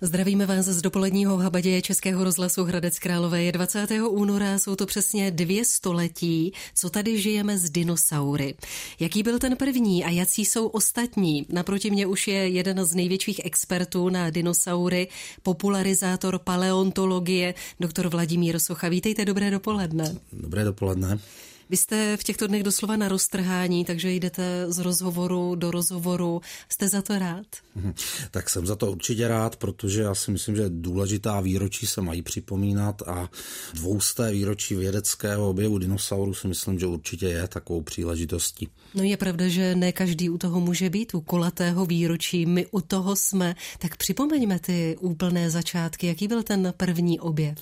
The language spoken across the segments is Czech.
Zdravíme vás z dopoledního habaděje Českého rozhlasu Hradec Králové. Je 20. února, jsou to přesně dvě století, co tady žijeme s dinosaury. Jaký byl ten první a jaký jsou ostatní? Naproti mě už je jeden z největších expertů na dinosaury, popularizátor paleontologie, doktor Vladimír Socha. Vítejte, dobré dopoledne. Dobré dopoledne. Vy jste v těchto dnech doslova na roztrhání, takže jdete z rozhovoru do rozhovoru. Jste za to rád? Mhm. Tak jsem za to určitě rád, protože já si myslím, že důležitá výročí se mají připomínat a dvousté výročí vědeckého objevu dinosaurů si myslím, že určitě je takovou příležitostí. No je pravda, že ne každý u toho může být, u kulatého výročí. My u toho jsme. Tak připomeňme ty úplné začátky. Jaký byl ten první objev?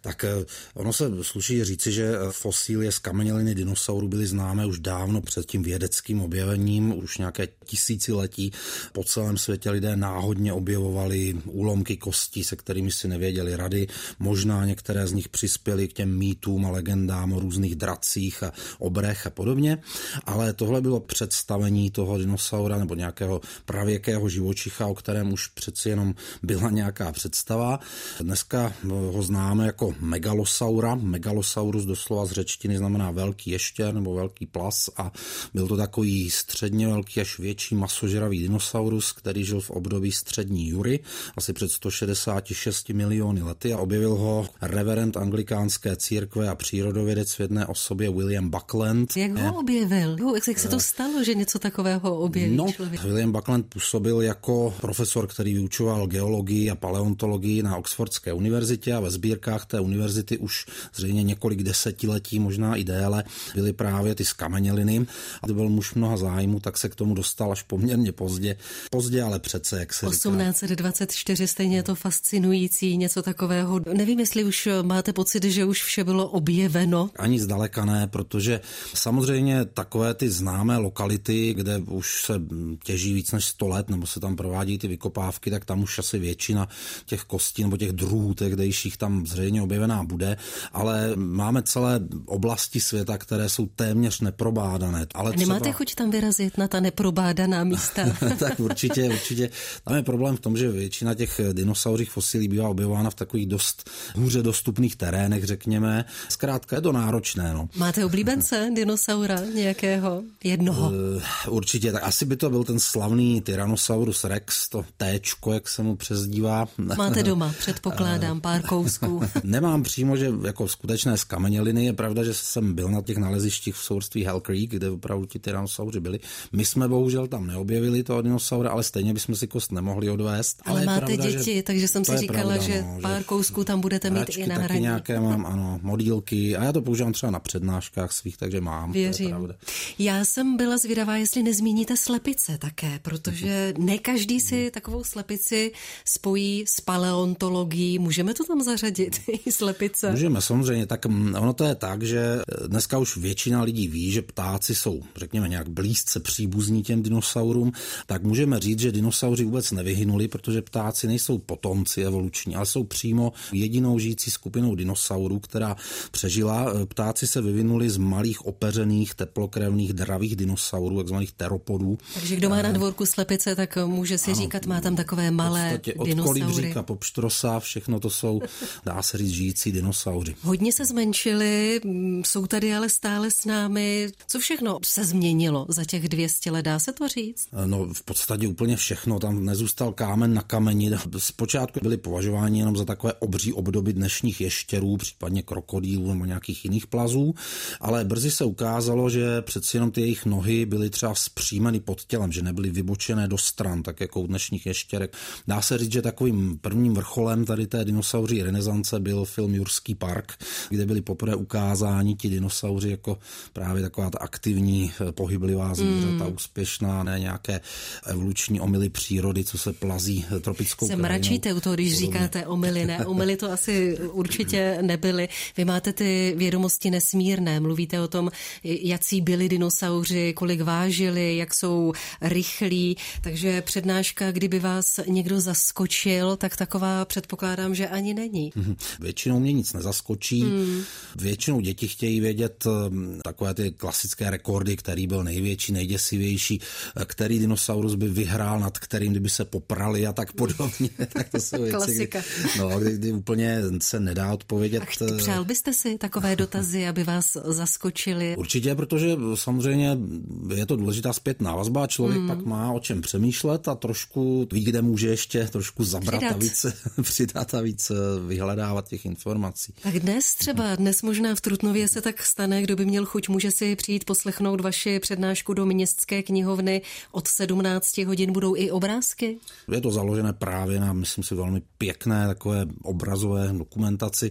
Tak eh, ono se sluší říci, že eh, fosílie z kameněliny dinosaurů byly známé už dávno před tím vědeckým objevením, už nějaké tisíciletí. Po celém světě lidé náhodně objevovali úlomky kostí, se kterými si nevěděli rady. Možná některé z nich přispěly k těm mýtům a legendám o různých dracích a obrech a podobně, ale tohle bylo představení toho dinosaura nebo nějakého pravěkého živočicha, o kterém už přeci jenom byla nějaká představa. Dneska eh, ho známe jako megalosaura. Megalosaurus doslova z řečtiny znamená velký ještěr nebo velký plas a byl to takový středně velký až větší masožravý dinosaurus, který žil v období střední jury, asi před 166 miliony lety a objevil ho reverend anglikánské církve a přírodovědec v jedné osobě William Buckland. Jak ho objevil? Jak se to eh, stalo, že něco takového objeví no, člověk? William Buckland působil jako profesor, který vyučoval geologii a paleontologii na Oxfordské univerzitě a ve sbírkách té univerzity už zřejmě několik desetiletí, možná i déle, byly právě ty skameněliny. A to byl muž mnoha zájmu, tak se k tomu dostal až poměrně pozdě. Pozdě, ale přece, jak se 1824, stejně je to fascinující, něco takového. Nevím, jestli už máte pocit, že už vše bylo objeveno. Ani zdaleka ne, protože samozřejmě takové ty známé lokality, kde už se těží víc než 100 let, nebo se tam provádí ty vykopávky, tak tam už asi většina těch kostí nebo těch druhů těch dejších tam zřejmě objevená bude, ale máme celé oblasti světa, které jsou téměř neprobádané. Ale Nemáte třeba... chuť tam vyrazit na ta neprobádaná místa? tak určitě, určitě. Tam je problém v tom, že většina těch dinosaurích fosilí bývá objevována v takových dost hůře dostupných terénech, řekněme. Zkrátka je to náročné. No. Máte oblíbence dinosaura nějakého? Jednoho? Uh, určitě, tak asi by to byl ten slavný Tyrannosaurus rex, to téčko, jak se mu přezdívá. Máte doma, předpokládám, pár kousků. Nemám přímo, že jako skutečné skameněliny. Je pravda, že jsem byl na těch nalezištích v souvrství Hell Creek, kde opravdu ti tyrannosauři byli. My jsme bohužel tam neobjevili toho dinosaura, ale stejně bychom si kost nemohli odvést. Ale, ale máte pravda, děti, takže jsem si říkala, pravda, že no, pár že kousků tam budete mít i na hraní. nějaké mám, ano, modílky a já to používám třeba na přednáškách svých, takže mám. Věřím. Já jsem byla zvědavá, jestli nezmíníte slepice také, protože ne každý si takovou slepici spojí s paleontologií. Můžeme to tam zařadit? slepice. Můžeme, samozřejmě. Tak mm, ono to je tak, že dneska už většina lidí ví, že ptáci jsou, řekněme, nějak blízce příbuzní těm dinosaurům, tak můžeme říct, že dinosauři vůbec nevyhynuli, protože ptáci nejsou potomci evoluční, ale jsou přímo jedinou žijící skupinou dinosaurů, která přežila. Ptáci se vyvinuli z malých opeřených, teplokrevných, dravých dinosaurů, takzvaných teropodů. Takže kdo má na dvorku slepice, tak může si ano, říkat, má tam takové malé od dinosaury. Od kolibříka po pštrosa, všechno to jsou, dá se říct, žijící dinosauři. Hodně se zmenšili, jsou tady ale stále s námi. Co všechno se změnilo za těch 200 let, dá se to říct? No v podstatě úplně všechno, tam nezůstal kámen na kameni. Zpočátku byli považováni jenom za takové obří obdoby dnešních ještěrů, případně krokodýlů nebo nějakých jiných plazů, ale brzy se ukázalo, že přeci jenom ty jejich nohy byly třeba zpřímeny pod tělem, že nebyly vybočené do stran, tak jako u dnešních ještěrek. Dá se říct, že takovým prvním vrcholem tady té dinosauří renesance byl film Jurský park, kde byli poprvé ukázáni ti dinosauři jako právě taková ta aktivní, eh, pohyblivá zvířata, mm. úspěšná, ne nějaké evoluční omily přírody, co se plazí eh, tropickou Se mračíte u toho, když podobně. říkáte omily, ne? Omily to asi určitě nebyly. Vy máte ty vědomosti nesmírné, mluvíte o tom, jaký byli dinosauři, kolik vážili, jak jsou rychlí, takže přednáška, kdyby vás někdo zaskočil, tak taková předpokládám, že ani není. Většinou mě nic nezaskočí. Hmm. Většinou děti chtějí vědět hm, takové ty klasické rekordy, který byl největší, nejděsivější, který dinosaurus by vyhrál, nad kterým kdyby se poprali a tak podobně. tak to jsou věci, kdy, no, kdy, kdy úplně se nedá odpovědět. Ach, přál byste si takové dotazy, aby vás zaskočili? Určitě, protože samozřejmě je to důležitá zpětná vazba, člověk hmm. pak má o čem přemýšlet a trošku ví, kde může ještě trošku zabrat přidat. a více přidat a více vyhledávat těch informací. Tak dnes třeba, dnes možná v Trutnově se tak stane, kdo by měl chuť, může si přijít poslechnout vaši přednášku do městské knihovny. Od 17 hodin budou i obrázky? Je to založené právě na, myslím si, velmi pěkné takové obrazové dokumentaci,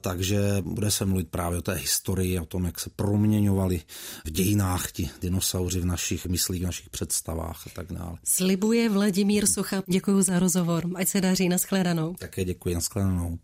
takže bude se mluvit právě o té historii, o tom, jak se proměňovali v dějinách ti dinosauři v našich myslích, v našich představách a tak dále. Slibuje Vladimír Socha. Děkuji za rozhovor. Ať se daří. Nashledanou. Také děkuji. Nashledanou.